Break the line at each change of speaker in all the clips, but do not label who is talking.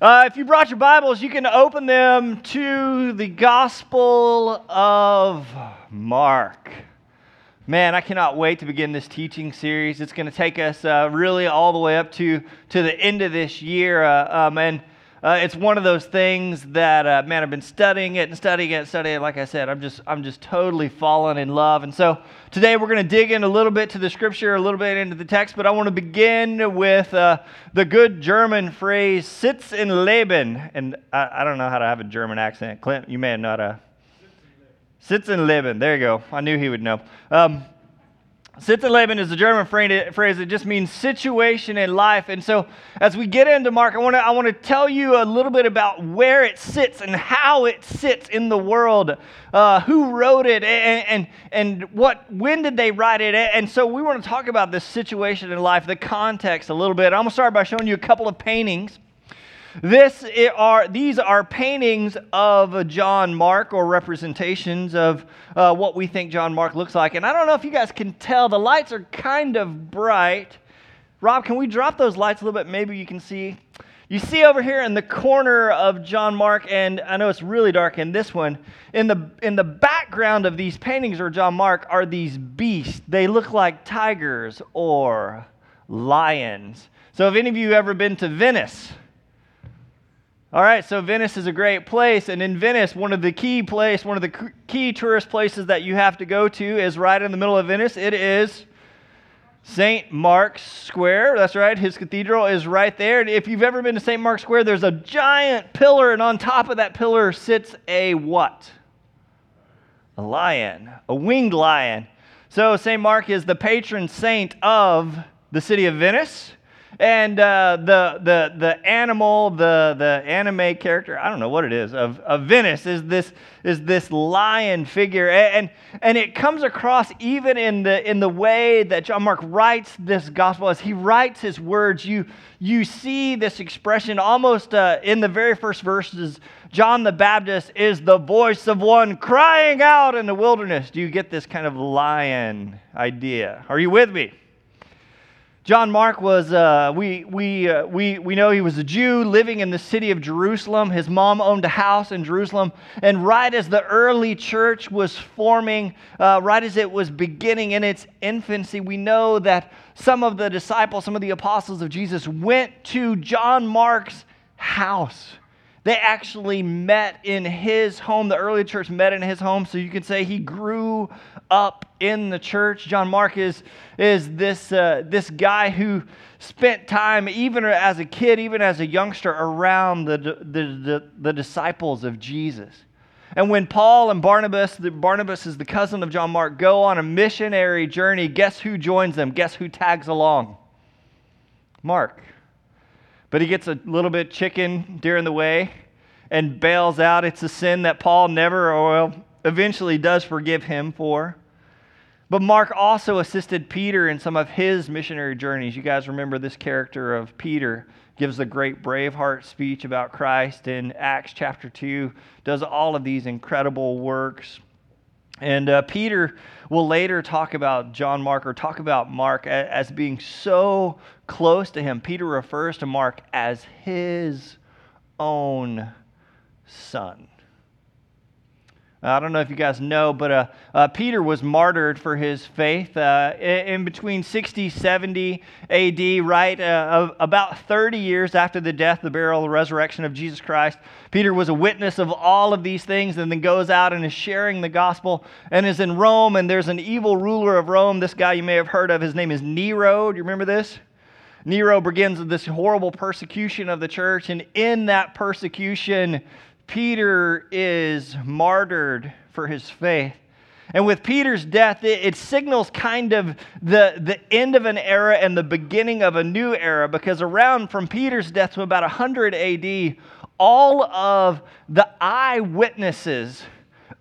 Uh, if you brought your Bibles, you can open them to the Gospel of Mark. Man, I cannot wait to begin this teaching series. It's going to take us uh, really all the way up to, to the end of this year. Uh, um, and uh, it's one of those things that, uh, man, I've been studying it and studying it and studying it. Like I said, I'm just, I'm just totally fallen in love. And so today we're going to dig in a little bit to the scripture, a little bit into the text, but I want to begin with uh, the good German phrase, sitz in Leben. And I, I, don't know how to have a German accent. Clint, you may know how to. Sitz in Leben. There you go. I knew he would know. Um, Sitzleben is a German phrase It just means situation in life. And so, as we get into Mark, I want to I want to tell you a little bit about where it sits and how it sits in the world, uh, who wrote it, and, and and what when did they write it. And so, we want to talk about this situation in life, the context a little bit. I'm gonna start by showing you a couple of paintings this are, these are paintings of John Mark or representations of uh, what we think John Mark looks like. And I don't know if you guys can tell, the lights are kind of bright. Rob, can we drop those lights a little bit? Maybe you can see. You see over here in the corner of John Mark, and I know it's really dark in this one. In the, in the background of these paintings or John Mark are these beasts. They look like tigers or lions. So, have any of you ever been to Venice? All right, so Venice is a great place, and in Venice, one of the key place, one of the key tourist places that you have to go to is right in the middle of Venice. It is St. Mark's Square. That's right, his cathedral is right there. And if you've ever been to St. Mark's Square, there's a giant pillar, and on top of that pillar sits a what? A lion, a winged lion. So St. Mark is the patron saint of the city of Venice and uh, the, the, the animal, the, the anime character, I don't know what it is, of, of Venice is this, is this lion figure. And, and it comes across even in the, in the way that John Mark writes this gospel. As he writes his words, you, you see this expression almost uh, in the very first verses. John the Baptist is the voice of one crying out in the wilderness. Do you get this kind of lion idea? Are you with me? John Mark was, uh, we, we, uh, we, we know he was a Jew living in the city of Jerusalem. His mom owned a house in Jerusalem. And right as the early church was forming, uh, right as it was beginning in its infancy, we know that some of the disciples, some of the apostles of Jesus went to John Mark's house. They actually met in his home. The early church met in his home. So you can say he grew up in the church. John Mark is, is this, uh, this guy who spent time, even as a kid, even as a youngster, around the, the, the, the disciples of Jesus. And when Paul and Barnabas, the, Barnabas is the cousin of John Mark, go on a missionary journey, guess who joins them? Guess who tags along? Mark. But he gets a little bit chicken during the way and bails out. It's a sin that Paul never, or eventually does forgive him for. But Mark also assisted Peter in some of his missionary journeys. You guys remember this character of Peter gives the great braveheart speech about Christ in Acts chapter 2, does all of these incredible works. And uh, Peter will later talk about John Mark or talk about Mark as, as being so close to him. Peter refers to Mark as his own son. I don't know if you guys know, but uh, uh, Peter was martyred for his faith uh, in between 60, 70 AD, right? Uh, about 30 years after the death, the burial, the resurrection of Jesus Christ. Peter was a witness of all of these things and then goes out and is sharing the gospel and is in Rome. And there's an evil ruler of Rome. This guy you may have heard of. His name is Nero. Do you remember this? Nero begins this horrible persecution of the church. And in that persecution, Peter is martyred for his faith. And with Peter's death, it, it, signals kind of the, the end of an era and the beginning of a new era because around from Peter's death to about 100 AD, all of the eyewitnesses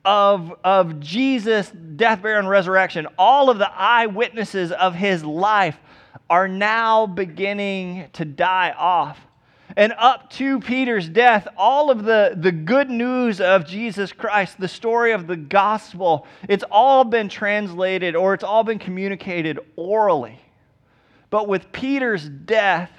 of, of Jesus' death, burial, and resurrection, all of the eyewitnesses of his life are now beginning to die off and up to Peter's death, all of the, the good news of Jesus Christ, the story of the gospel, it's all been translated or it's all been communicated orally. But with Peter's death,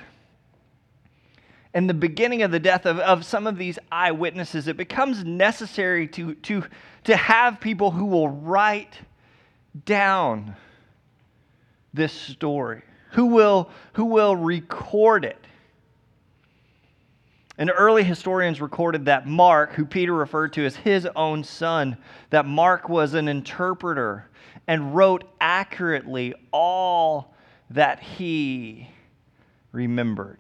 and the beginning of the death of, of some of these eyewitnesses, it becomes necessary to, to, to have people who will write down this story, who will, who will record it. And early historians recorded that Mark, who Peter referred to as his own son, that Mark was an interpreter and wrote accurately all that he remembered.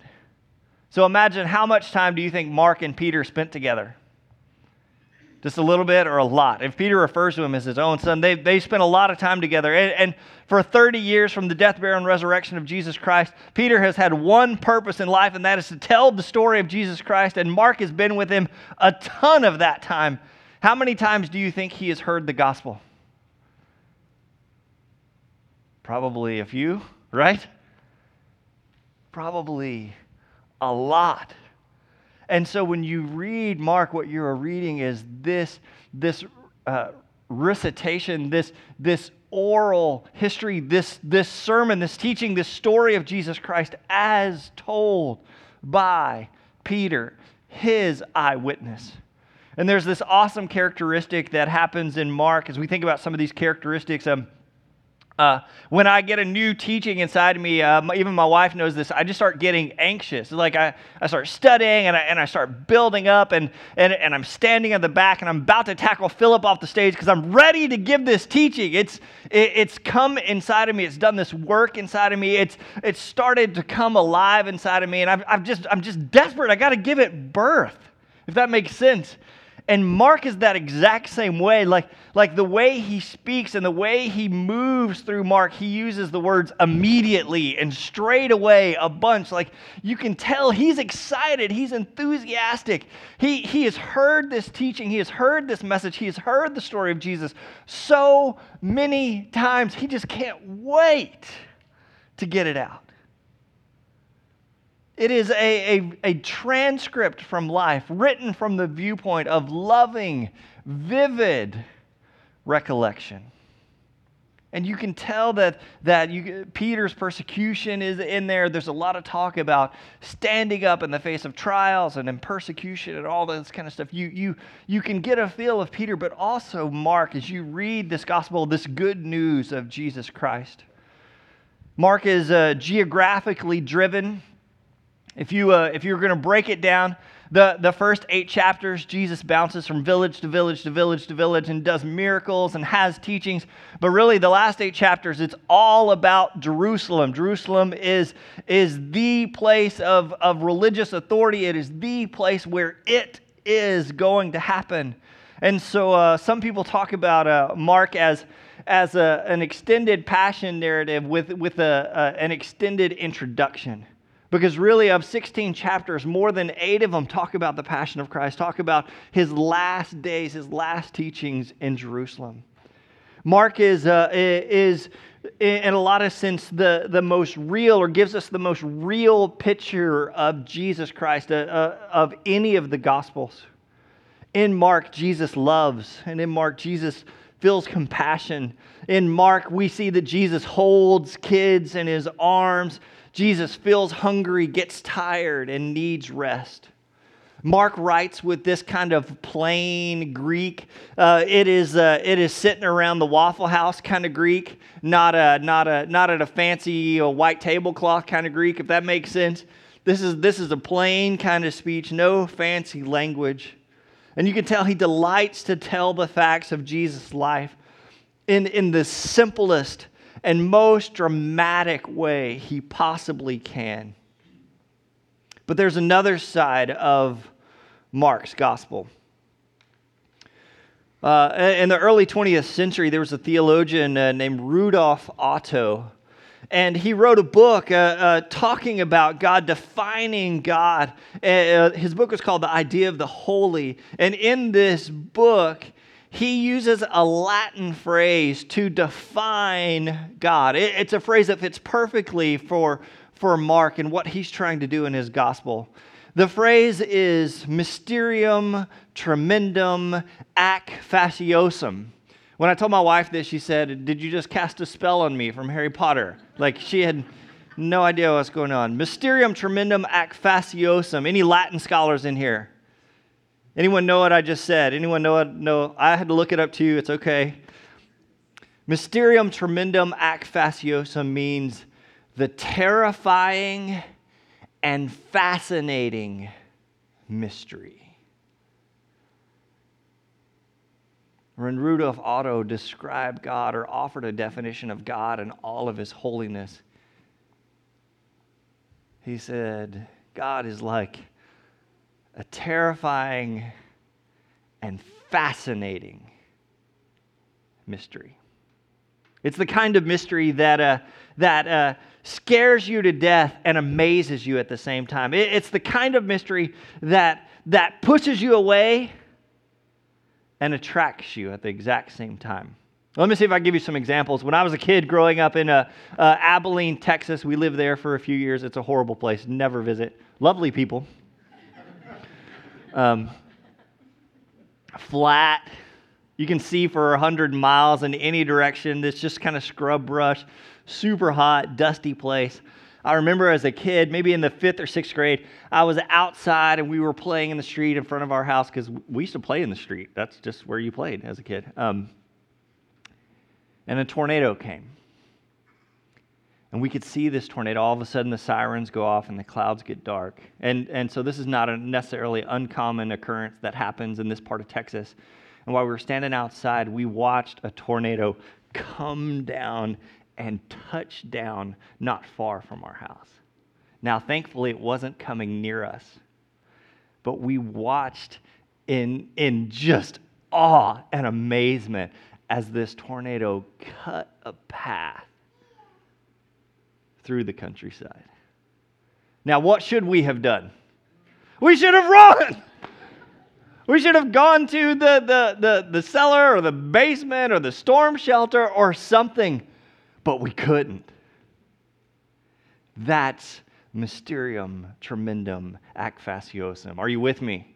So imagine how much time do you think Mark and Peter spent together? Just a little bit or a lot? If Peter refers to him as his own son, they, they spent a lot of time together. And, and for 30 years from the death, burial, and resurrection of Jesus Christ, Peter has had one purpose in life, and that is to tell the story of Jesus Christ. And Mark has been with him a ton of that time. How many times do you think he has heard the gospel? Probably a few, right? Probably a lot. And so when you read Mark, what you're reading is this, this uh, recitation, this, this oral history, this, this sermon, this teaching, this story of Jesus Christ as told by Peter, his eyewitness. And there's this awesome characteristic that happens in Mark as we think about some of these characteristics. Um, uh, when I get a new teaching inside of me, uh, even my wife knows this, I just start getting anxious. Like I, I start studying and I, and I start building up, and, and, and I'm standing at the back and I'm about to tackle Philip off the stage because I'm ready to give this teaching. It's, it, it's come inside of me, it's done this work inside of me, it's, it's started to come alive inside of me, and I've, I've just, I'm just desperate. I got to give it birth, if that makes sense. And Mark is that exact same way. Like, like the way he speaks and the way he moves through Mark, he uses the words immediately and straight away a bunch. Like you can tell he's excited, he's enthusiastic. He, he has heard this teaching, he has heard this message, he has heard the story of Jesus so many times. He just can't wait to get it out. It is a, a, a, transcript from life, written from the viewpoint of loving, vivid recollection. And you can tell that, that you, Peter's persecution is in there. There's a lot of talk about standing up in the face of trials and in persecution and all this kind of stuff. You, you, you can get a feel of Peter, but also Mark as you read this gospel, this good news of Jesus Christ. Mark is uh, geographically driven. If, you, uh, if you're going to break it down, the, the first eight chapters, Jesus bounces from village to village to village to village and does miracles and has teachings. But really, the last eight chapters, it's all about Jerusalem. Jerusalem is, is the place of, of religious authority, it is the place where it is going to happen. And so uh, some people talk about uh, Mark as, as a, an extended passion narrative with, with a, a, an extended introduction. Because really, of 16 chapters, more than eight of them talk about the passion of Christ, talk about his last days, his last teachings in Jerusalem. Mark is, uh, is in a lot of sense, the, the most real or gives us the most real picture of Jesus Christ, uh, uh, of any of the Gospels. In Mark, Jesus loves, and in Mark, Jesus feels compassion. In Mark, we see that Jesus holds kids in his arms Jesus feels hungry, gets tired, and needs rest. Mark writes with this kind of plain Greek. Uh, it, is, uh, it is sitting around the Waffle House kind of Greek, not, a, not, a, not at a fancy a white tablecloth kind of Greek, if that makes sense. This is, this is a plain kind of speech, no fancy language. And you can tell he delights to tell the facts of Jesus' life in, in the simplest and most dramatic way he possibly can. But there's another side of Mark's gospel. Uh, in the early 20th century, there was a theologian uh, named Rudolf Otto. And he wrote a book uh, uh talking about God, defining God. Uh, his book was called The Idea of the Holy. And in this book, he uses a Latin phrase to define God. it's a phrase that fits perfectly for, for Mark and what he's trying to do in his gospel. The phrase is mysterium tremendum ac faciosum. When I told my wife this, she said, Did you just cast a spell on me from Harry Potter? Like she had No idea what's going on. Mysterium tremendum ac faciosum. Any Latin scholars in here? Anyone know what I just said? Anyone know what? No, I had to look it up too. It's okay. Mysterium tremendum ac faciosum means the terrifying and fascinating mystery. When Rudolf Otto described God or offered a definition of God and all of his holiness, he said, God is like a terrifying and fascinating mystery. It's the kind of mystery that, uh, that uh, scares you to death and amazes you at the same time. It, it's the kind of mystery that, that pushes you away and attracts you at the exact same time. Let me see if I can give you some examples. When I was a kid growing up in uh, uh, Abilene, Texas, we lived there for a few years. It's a horrible place. Never visit. Lovely people. Um, flat. You can see for 100 miles in any direction. It's just kind of scrub brush, super hot, dusty place. I remember as a kid, maybe in the fifth or sixth grade, I was outside and we were playing in the street in front of our house because we used to play in the street. That's just where you played as a kid. Um, and a tornado came. And we could see this tornado. All of a sudden, the sirens go off and the clouds get dark. And, and so, this is not a necessarily uncommon occurrence that happens in this part of Texas. And while we were standing outside, we watched a tornado come down and touch down not far from our house. Now, thankfully, it wasn't coming near us, but we watched in, in just awe and amazement as this tornado cut a path through the countryside. Now, what should we have done? We should have run. We should have gone to the, the, the, the cellar or the basement or the storm shelter or something but we couldn't. That's mysterium tremendum ac faciosum. Are you with me?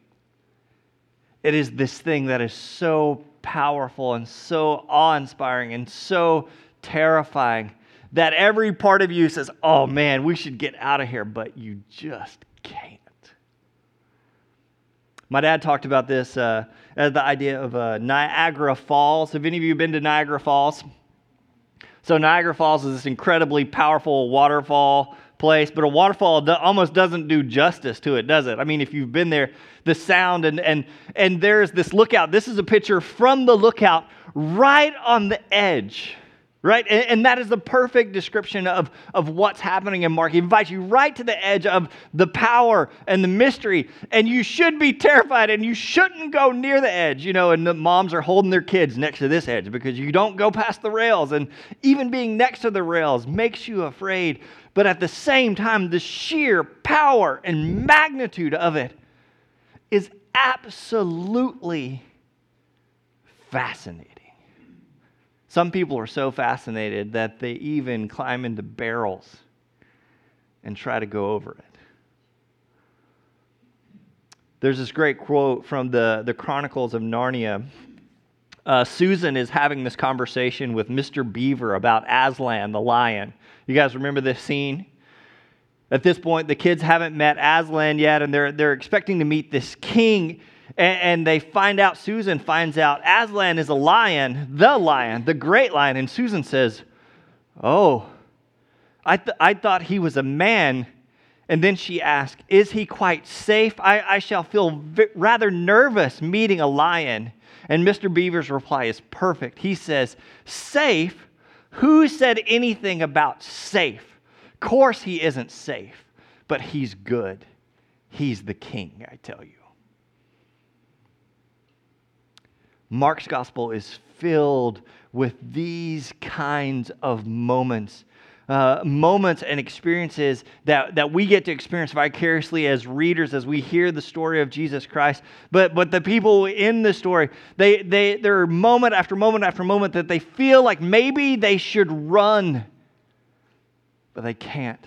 It is this thing that is so powerful and so awe inspiring and so terrifying that every part of you says, oh man, we should get out of here, but you just can't. My dad talked about this uh, as the idea of uh, Niagara Falls. Have any of you been to Niagara Falls? So Niagara Falls is this incredibly powerful waterfall place, but a waterfall do, almost doesn't do justice to it, does it? I mean, if you've been there, the sound and and and there's this lookout. This is a picture from the lookout right on the edge right? And, and, that is the perfect description of, of what's happening in Mark. He invites you right to the edge of the power and the mystery, and you should be terrified and you shouldn't go near the edge, you know. And the moms are holding their kids next to this edge because you don't go past the rails, and even being next to the rails makes you afraid. But at the same time, the sheer power and magnitude of it is absolutely fascinating. Some people are so fascinated that they even climb into barrels and try to go over it. There's this great quote from the, the Chronicles of Narnia. Uh, Susan is having this conversation with Mr. Beaver about Aslan, the lion. You guys remember this scene? At this point, the kids haven't met Aslan yet, and they're, they're expecting to meet this king and, and, they find out, Susan finds out Aslan is a lion, the lion, the great lion. And Susan says, Oh, I, th- I thought he was a man. And then she asks, Is he quite safe? I, I shall feel v- rather nervous meeting a lion. And Mr. Beaver's reply is perfect. He says, Safe? Who said anything about safe? Of course, he isn't safe, but he's good. He's the king, I tell you. Mark's gospel is filled with these kinds of moments. Uh, moments and experiences that, that we get to experience vicariously as readers as we hear the story of Jesus Christ. But, but the people in the story, they, they, there are moment after moment after moment that they feel like maybe they should run, but they can't.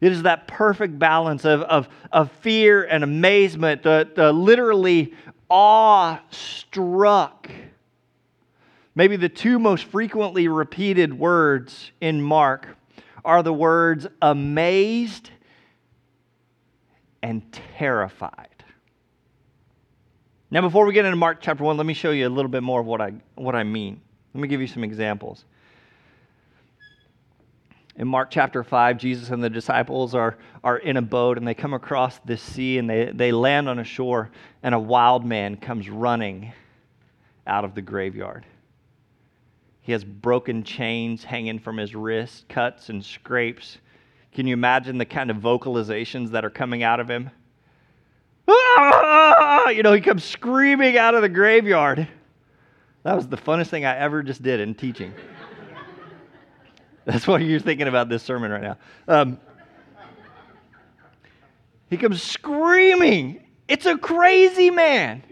It is that perfect balance of, of, of fear and amazement, the, the literally awe-struck. Maybe the two most frequently repeated words in Mark are the words amazed and terrified. Now, before we get into Mark chapter 1, let me show you a little bit more of what I, what I mean. Let me give you some examples. In Mark chapter 5, Jesus and the disciples are, are in a boat and they come across this sea and they, they land on a shore, and a wild man comes running out of the graveyard. He has broken chains hanging from his wrists, cuts and scrapes. Can you imagine the kind of vocalizations that are coming out of him? Ah! You know, he comes screaming out of the graveyard. That was the funnest thing I ever just did in teaching. That's what you're thinking about this sermon right now. Um, he comes screaming. It's a crazy man.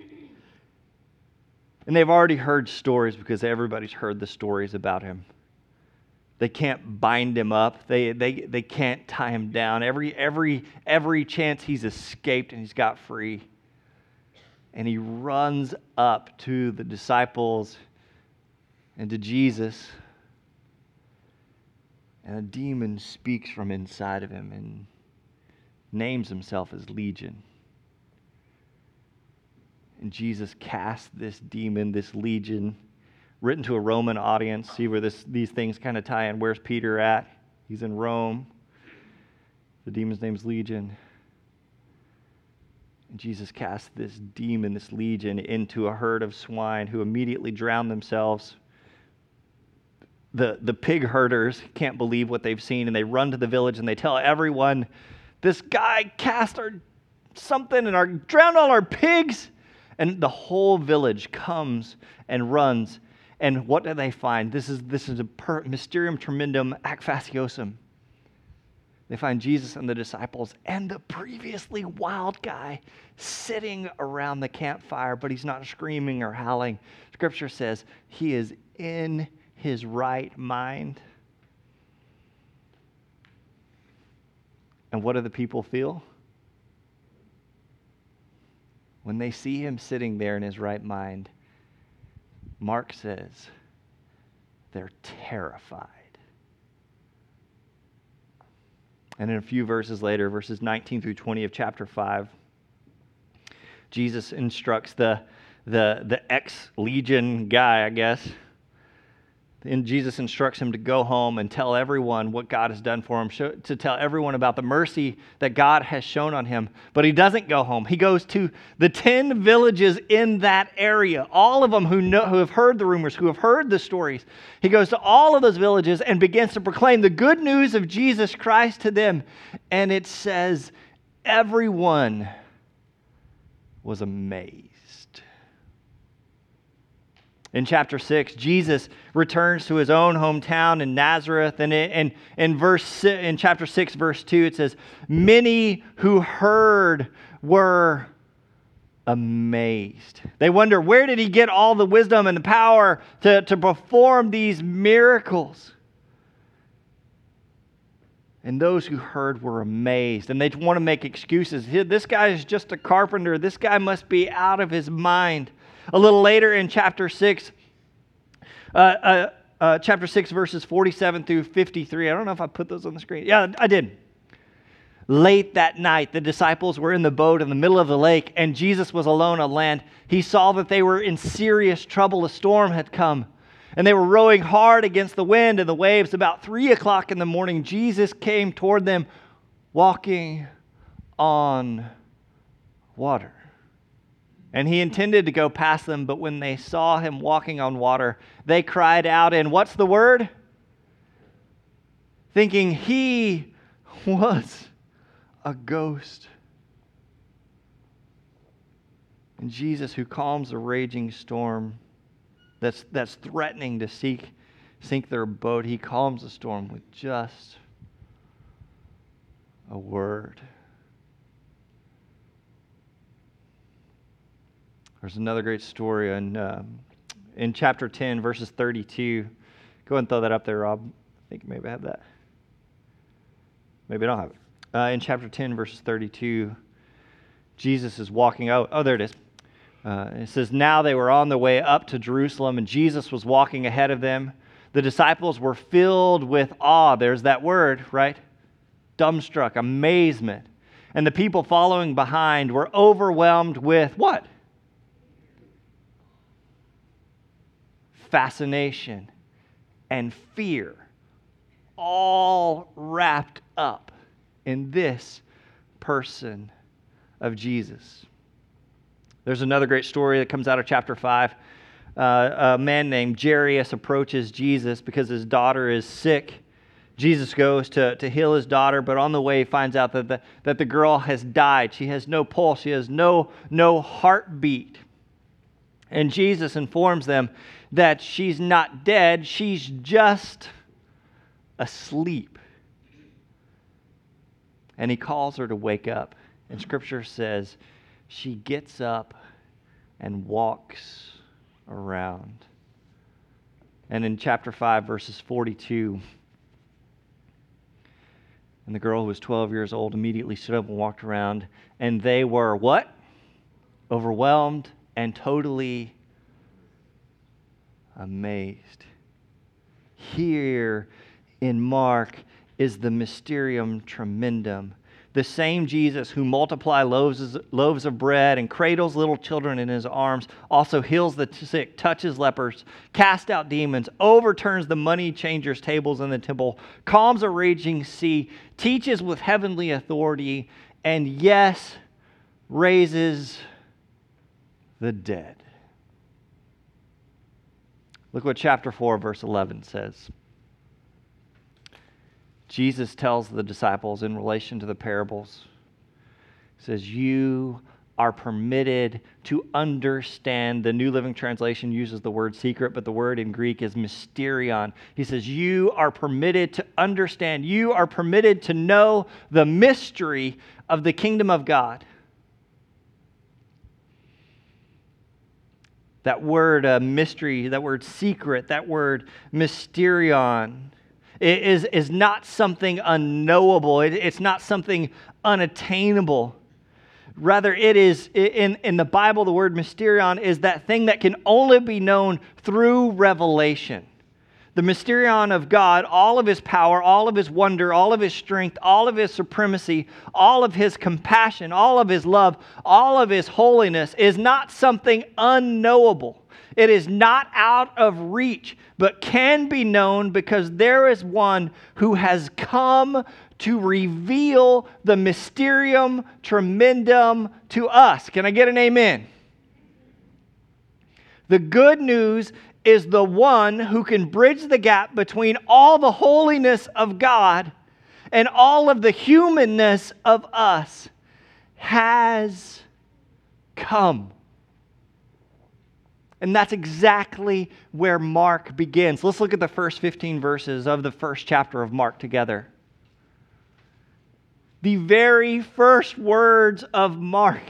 And they've already heard stories because everybody's heard the stories about him. They can't bind him up. They, they, they can't tie him down. Every, every, every chance he's escaped and he's got free. And he runs up to the disciples and to Jesus. And a demon speaks from inside of him and names himself as Legion. And Jesus casts this demon, this legion, written to a Roman audience. See where this, these things kind of tie in. Where's Peter at? He's in Rome. The demon's name's Legion. And Jesus cast this demon, this legion, into a herd of swine who immediately drowned themselves. The, the pig herders can't believe what they've seen, and they run to the village and they tell everyone, This guy cast our something and our, drowned all our pigs. And the whole village comes and runs. And what do they find? This is, this is a per, mysterium tremendum ac faciosum. They find Jesus and the disciples and the previously wild guy sitting around the campfire, but he's not screaming or howling. Scripture says he is in his right mind. And what do the people feel? when they see him sitting there in his right mind, Mark says they're terrified. And in a few verses later, verses 19 through 20 of chapter 5, Jesus instructs the, the, the ex legion guy, I guess, and Jesus instructs him to go home and tell everyone what God has done for him, to tell everyone about the mercy that God has shown on him. But he doesn't go home. He goes to the 10 villages in that area, all of them who, know, who have heard the rumors, who have heard the stories. He goes to all of those villages and begins to proclaim the good news of Jesus Christ to them. And it says, everyone was amazed. In chapter 6, Jesus returns to his own hometown in Nazareth. And in, in, verse, in chapter 6, verse 2, it says, Many who heard were amazed. They wonder, where did he get all the wisdom and the power to, to perform these miracles? And those who heard were amazed. And they want to make excuses. This guy is just a carpenter. This guy must be out of his mind. A little later in chapter 6, uh, uh, uh, chapter 6, verses 47 through 53. I don't know if I put those on the screen. Yeah, I did. Late that night, the disciples were in the boat in the middle of the lake, and Jesus was alone on land. He saw that they were in serious trouble. A storm had come, and they were rowing hard against the wind and the waves. About three o'clock in the morning, Jesus came toward them walking on water. And he intended to go past them, but when they saw him walking on water, they cried out, and what's the word? Thinking he was a ghost. And Jesus, who calms a raging storm that's, that's threatening to seek, sink their boat, he calms the storm with just a word. There's another great story in, um, in chapter 10, verses 32. Go ahead and throw that up there, Rob. I think maybe I have that. Maybe I don't have it. Uh, in chapter 10, verses 32, Jesus is walking out. Oh, there it is. Uh, it says, Now they were on their way up to Jerusalem, and Jesus was walking ahead of them. The disciples were filled with awe. There's that word, right? Dumbstruck, amazement. And the people following behind were overwhelmed with what? Fascination and fear, all wrapped up in this person of Jesus. There's another great story that comes out of chapter 5. Uh, a man named Jairus approaches Jesus because his daughter is sick. Jesus goes to, to heal his daughter, but on the way he finds out that the, that the girl has died. She has no pulse, she has no, no heartbeat. And Jesus informs them that she's not dead, she's just asleep. And he calls her to wake up. And scripture says she gets up and walks around. And in chapter 5, verses 42, and the girl who was 12 years old immediately stood up and walked around, and they were what? Overwhelmed and totally amazed. Here in Mark is the mysterium tremendum the same Jesus who multiplies loaves, loaves of bread and cradles little children in his arms, also heals the sick, touches lepers, casts out demons, overturns the money changers' tables in the temple, calms a raging sea, teaches with heavenly authority, and yes, raises the dead. Look what chapter 4, verse 11 says. Jesus tells the disciples in relation to the parables, He says, You are permitted to understand. The New Living Translation uses the word secret, but the word in Greek is mysterion. He says, You are permitted to understand. You are permitted to know the mystery of the kingdom of God. That word uh, mystery, that word secret, that word mysterion is, is not something unknowable, it, it's not something unattainable. Rather, it is, in, in the Bible, the word mysterion is that thing that can only be known through revelation. The mysterion of God, all of his power, all of his wonder, all of his strength, all of his supremacy, all of his compassion, all of his love, all of his holiness is not something unknowable. It is not out of reach but can be known because there is one who has come to reveal the mysterium tremendum to us. Can I get an amen? The good news is the one who can bridge the gap between all the holiness of God and all of the humanness of us has come. And that's exactly where Mark begins. Let's look at the first 15 verses of the first chapter of Mark together. The very first words of Mark.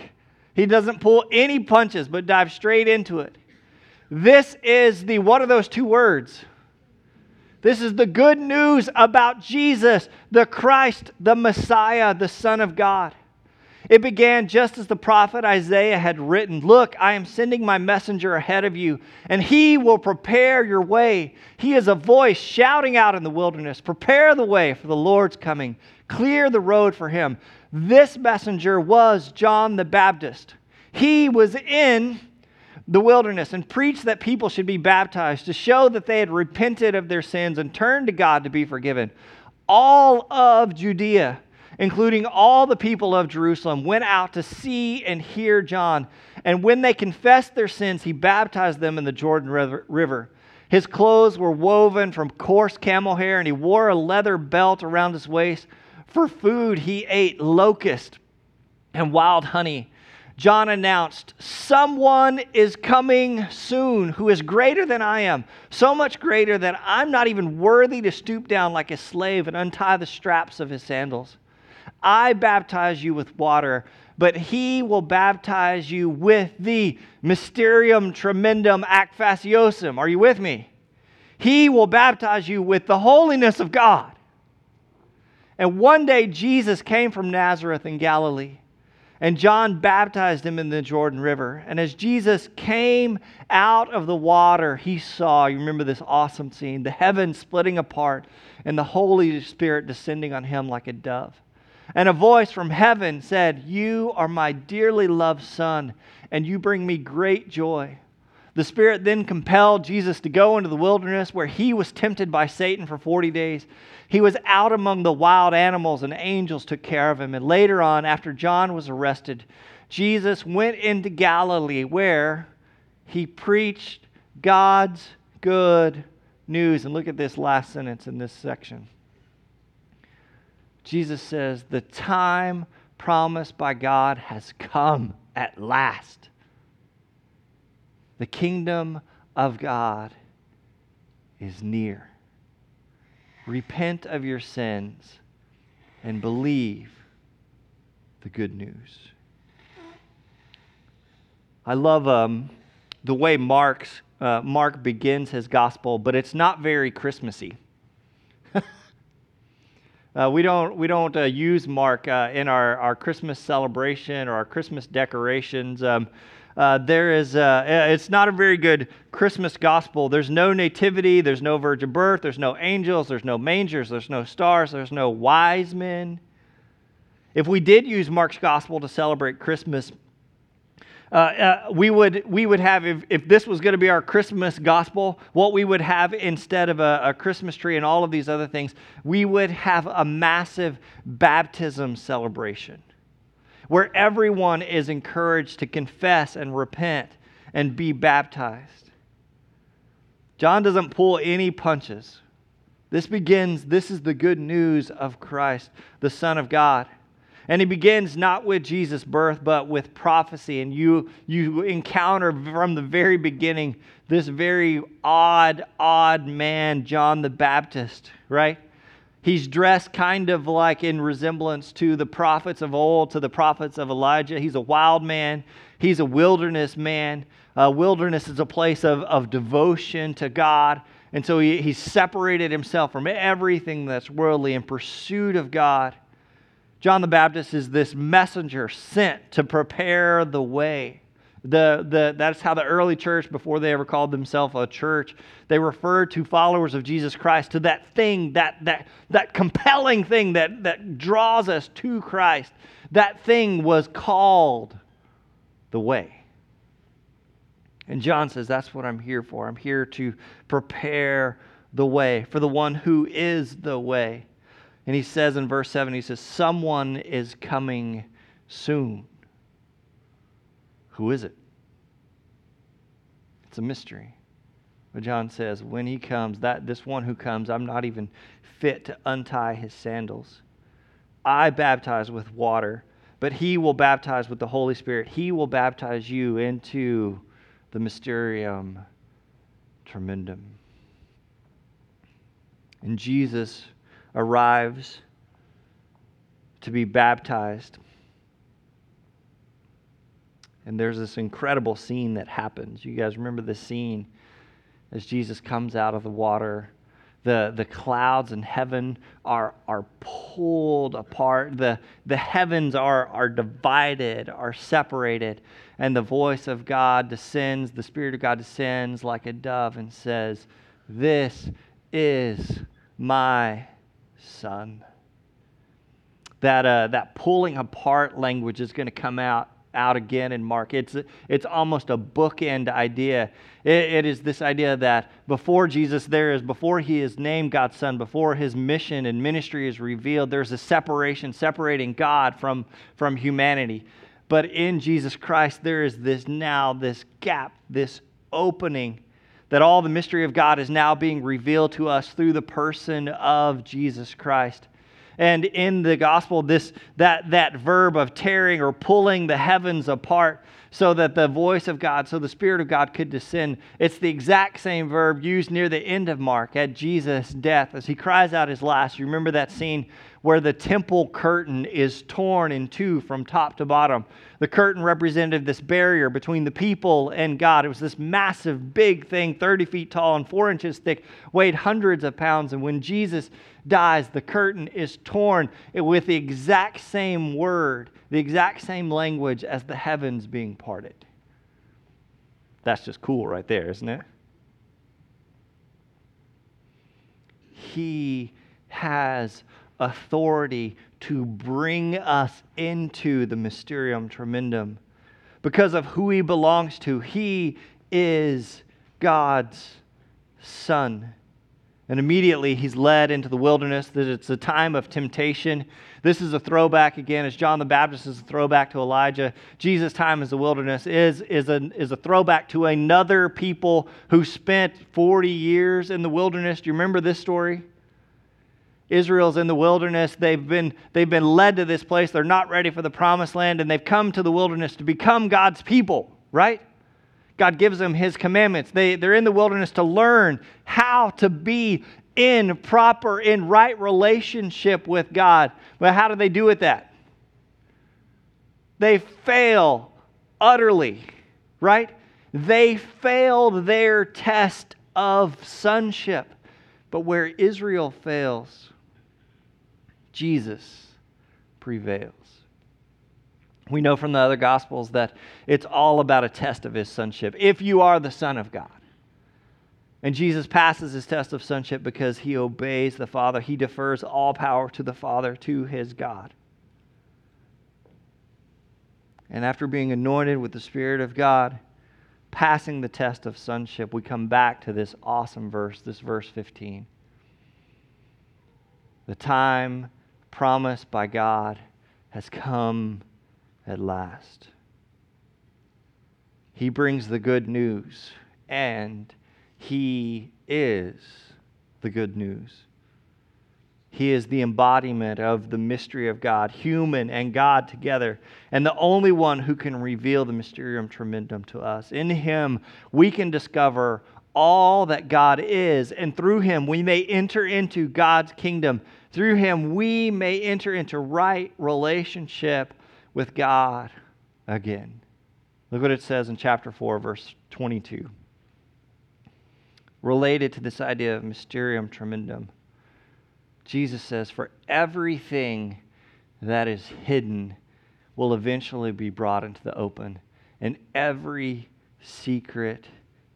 He doesn't pull any punches, but dives straight into it. This is the, what are those two words? This is the good news about Jesus, the Christ, the Messiah, the Son of God. It began just as the prophet Isaiah had written Look, I am sending my messenger ahead of you, and he will prepare your way. He is a voice shouting out in the wilderness Prepare the way for the Lord's coming, clear the road for him. This messenger was John the Baptist. He was in the wilderness and preached that people should be baptized to show that they had repented of their sins and turned to God to be forgiven. All of Judea including all the people of Jerusalem, went out to see and hear John. And when they confessed their sins, he baptized them in the Jordan River. His clothes were woven from coarse camel hair, and he wore a leather belt around his waist. For food, he ate locust and wild honey. John announced, Someone is coming soon who is greater than I am, so much greater that I'm not even worthy to stoop down like a slave and untie the straps of his sandals. I baptize you with water, but he will baptize you with the mysterium tremendum ac faciosum. Are you with me? He will baptize you with the holiness of God. And one day Jesus came from Nazareth in Galilee, And John baptized him in the Jordan River. And as Jesus came out of the water, he saw, you remember this awesome scene, the heavens splitting apart and the Holy Spirit descending on him like a dove. And a voice from heaven said, You are my dearly loved Son, and you bring me great joy. The Spirit then compelled Jesus to go into the wilderness where he was tempted by Satan for 40 days. He was out among the wild animals, and angels took care of him. And later on, after John was arrested, Jesus went into Galilee where he preached God's good news. And look at this last sentence in this section. Jesus says, The time promised by God has come at last. The kingdom of God is near. Repent of your sins and believe the good news. I love um, the way Mark's, uh, Mark begins his gospel, but it's not very Christmassy. uh, we don't, we don't uh, use Mark uh, in our, our Christmas celebration or our Christmas decorations. Um, uh, there is uh, it's not a very good Christmas gospel. There's no nativity, there's no virgin birth, there's no angels, there's no mangers, there's no stars, there's no wise men. If we did use Mark's gospel to celebrate Christmas, uh, uh, we would we would have if, if this was going to be our Christmas gospel, what we would have instead of a, a, Christmas tree and all of these other things, we would have a massive baptism celebration where everyone is encouraged to confess and repent and be baptized. John doesn't pull any punches. This begins, this is the good news of Christ, the Son of God. And he begins not with Jesus' birth, but with prophecy. And you, you encounter from the very beginning this very odd, odd man, John the Baptist, right? He's dressed kind of like in resemblance to the prophets of old, to the prophets of Elijah. He's a wild man, he's a wilderness man. Uh, wilderness is a place of, of devotion to God. And so he, he separated himself from everything that's worldly in pursuit of God. John the Baptist is this messenger sent to prepare the way. The, the, that's how the early church, before they ever called themselves a church, they referred to followers of Jesus Christ, to that thing, that, that, that compelling thing that, that draws us to Christ. That thing was called the way. And John says, That's what I'm here for. I'm here to prepare the way for the one who is the way. And he says in verse 7, he says, Someone is coming soon. Who is it? It's a mystery. But John says, when he comes, that this one who comes, I'm not even fit to untie his sandals. I baptize with water, but he will baptize with the Holy Spirit. He will baptize you into the mysterium tremendum. And Jesus arrives to be baptized. And there's this incredible scene that happens. You guys remember the scene as Jesus comes out of the water? The, the clouds in heaven are, are pulled apart. The, the heavens are, are divided, are separated. And the voice of God descends, the Spirit of God descends like a dove and says, This is my Son. That, uh, that pulling apart language is going to come out out again in Mark. It's, it's almost a bookend idea. It, it is this idea that before Jesus there is, before he is named God's Son, before his mission and ministry is revealed, there's a separation, separating God from, from humanity. But in Jesus Christ, there is this now, this gap, this opening that all the mystery of God is now being revealed to us through the person of Jesus Christ. And in the gospel, this that that verb of tearing or pulling the heavens apart so that the voice of God, so the Spirit of God could descend. It's the exact same verb used near the end of Mark at Jesus' death as he cries out his last. You remember that scene where the temple curtain is torn in two from top to bottom. The curtain represented this barrier between the people and God. It was this massive, big thing, 30 feet tall and four inches thick, weighed hundreds of pounds. And when Jesus dies, the curtain is torn with the exact same word, the exact same language as the heavens being parted. That's just cool right there, isn't it? He has authority to bring us into the mysterium tremendum because of who he belongs to. He is God's Son. And immediately he's led into the wilderness, that it's a time of temptation. This is a throwback again, as John the Baptist is a throwback to Elijah. Jesus' time as the wilderness is, is, a, is a throwback to another people who spent 40 years in the wilderness. Do you remember this story? Israel's in the wilderness. They've been, they've been led to this place. They're not ready for the promised land, and they've come to the wilderness to become God's people, right? God gives them his commandments. They, they're in the wilderness to learn how to be in proper, in right relationship with God. But how do they do with that? They fail utterly, right? They failed their test of sonship. But where Israel fails, Jesus prevails. We know from the other Gospels that it's all about a test of his sonship. If you are the Son of God. And Jesus passes his test of sonship because he obeys the Father. He defers all power to the Father, to his God. And after being anointed with the Spirit of God, passing the test of sonship, we come back to this awesome verse, this verse 15. The time promised by God has come at last. He brings the good news, and He is the good news. He is the embodiment of the mystery of God, human and God together, and the only one who can reveal the mysterium tremendum to us. In Him, we can discover all that God is, and through Him, we may enter into God's kingdom. Through Him, we may enter into right relationship with God again. Look what it says in chapter 4, verse 22. Related to this idea of mysterium tremendum, Jesus says, For everything that is hidden will eventually be brought into the open, and every secret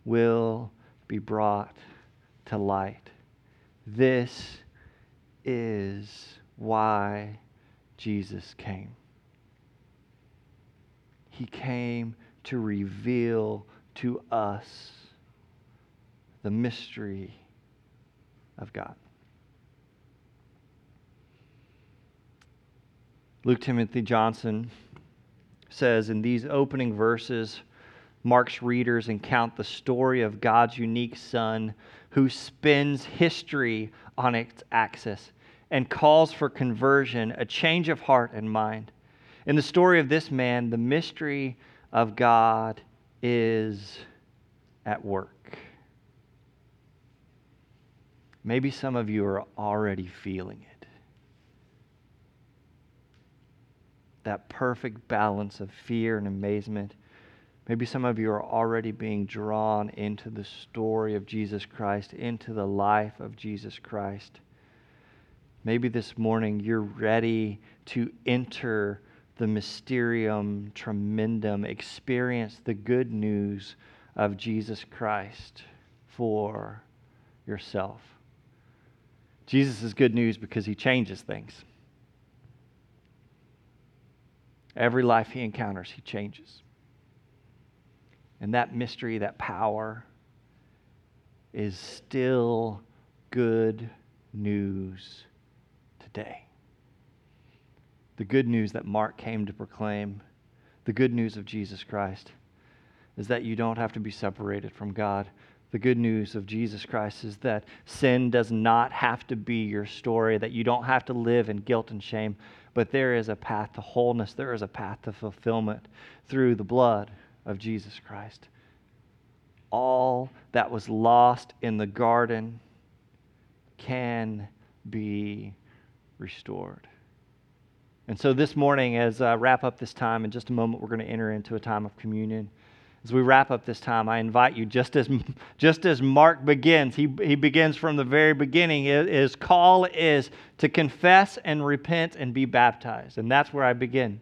will be brought to light. This is why Jesus came. He came to reveal to us the mystery of God. Luke Timothy Johnson says in these opening verses, Mark's readers encount the story of God's unique Son who spins history on its axis and calls for conversion, a change of heart and mind. In the story of this man, the mystery of God is at work. Maybe some of you are already feeling it. That perfect balance of fear and amazement. Maybe some of you are already being drawn into the story of Jesus Christ, into the life of Jesus Christ. Maybe this morning you're ready to enter the mysterium tremendum, experience the good news of Jesus Christ for yourself. Jesus is good news because he changes things. Every life he encounters, he changes. And that mystery, that power, is still good news today the good news that Mark came to proclaim, the good news of Jesus Christ, is that you don't have to be separated from God. The good news of Jesus Christ is that sin does not have to be your story, that you don't have to live in guilt and shame, but there is a path to wholeness, there is a path to fulfillment through the blood of Jesus Christ. All that was lost in the garden can be restored. And so this morning, as I wrap up this time, in just a moment, we're going to enter into a time of communion. As we wrap up this time, I invite you, just as, just as Mark begins, he, he begins from the very beginning. His call is to confess and repent and be baptized. And that's where I begin.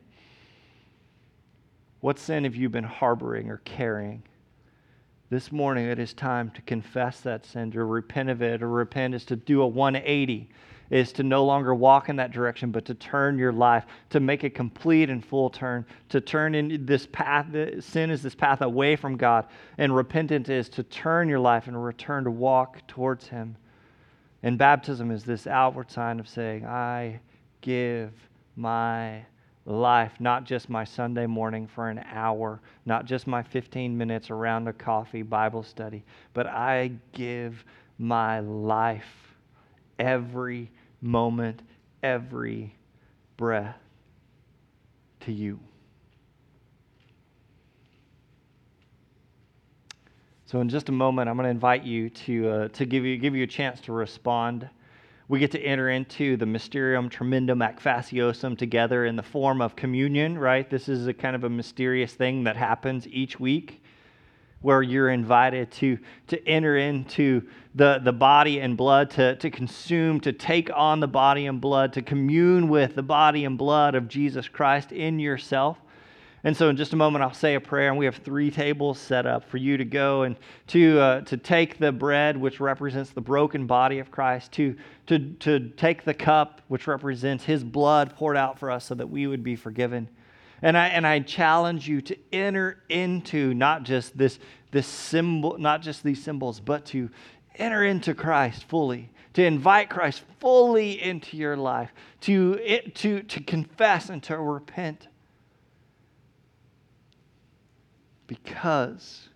What sin have you been harboring or carrying? This morning, it is time to confess that sin, to repent of it. Or repent is to do a 180 is to no longer walk in that direction, but to turn your life, to make a complete and full turn, to turn in this path. Sin is this path away from God, and repentance is to turn your life and return to walk towards Him. And baptism is this outward sign of saying, I give my life, not just my Sunday morning for an hour, not just my 15 minutes around a coffee Bible study, but I give my life every moment, every breath to you. So, in just a moment, I'm going to invite you to, uh, to give, you, give you a chance to respond. We get to enter into the Mysterium Tremendum ac Faciosum together in the form of communion, right? This is a kind of a mysterious thing that happens each week where you're invited to, to enter into the, the body and blood, to, to consume, to take on the body and blood, to commune with the body and blood of Jesus Christ in yourself. And so, in just a moment, I'll say a prayer, and we have three tables set up for you to go and to, uh, to take the bread, which represents the broken body of Christ, to, to, to take the cup, which represents his blood poured out for us so that we would be forgiven and I, and I challenge you to enter into not just this, this symbol, not just these symbols, but to enter into Christ fully, to invite Christ fully into your life, to, it, to, to confess and to repent. Because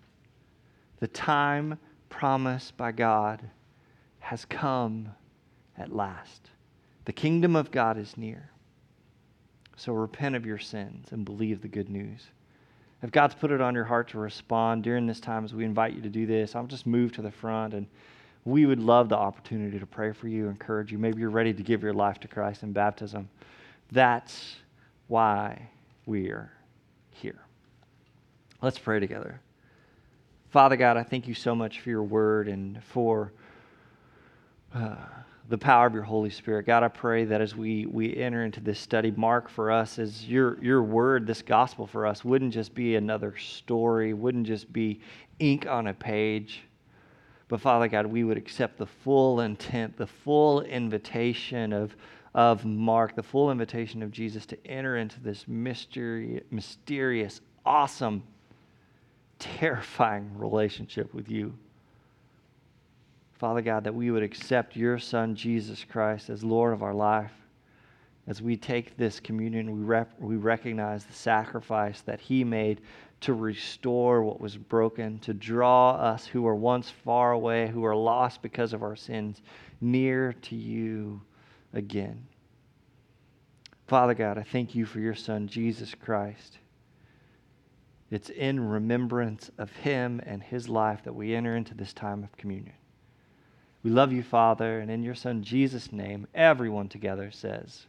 the time promised by God has come at last. The kingdom of God is near. So repent of your sins and believe the good news. If God's put it on your heart to respond during this time as we invite you to do this, I'll just move to the front and we would love the opportunity to pray for you, encourage you. Maybe you're ready to give your life to Christ in baptism. That's why we're here. Let's pray together. Father God, I thank you so much for your word and for. Uh, the power of your Holy Spirit. God, I pray that as we, we enter into this study, Mark, for us, is your, your word, this gospel for us, wouldn't just be another story, wouldn't just be ink on a page. But Father God, we would accept the full intent, the full invitation of, of Mark, the full invitation of Jesus to enter into this mystery, mysterious, awesome, terrifying relationship with you. Father God, that we would accept your Son, Jesus Christ, as Lord of our life. As we take this communion, we, rep- we recognize the sacrifice that He made to restore what was broken, to draw us who were once far away, who are lost because of our sins, near to you again. Father God, I thank you for your Son, Jesus Christ. It's in remembrance of Him and His life that we enter into this time of communion. We love you, Father, and in your Son Jesus' name, everyone together says,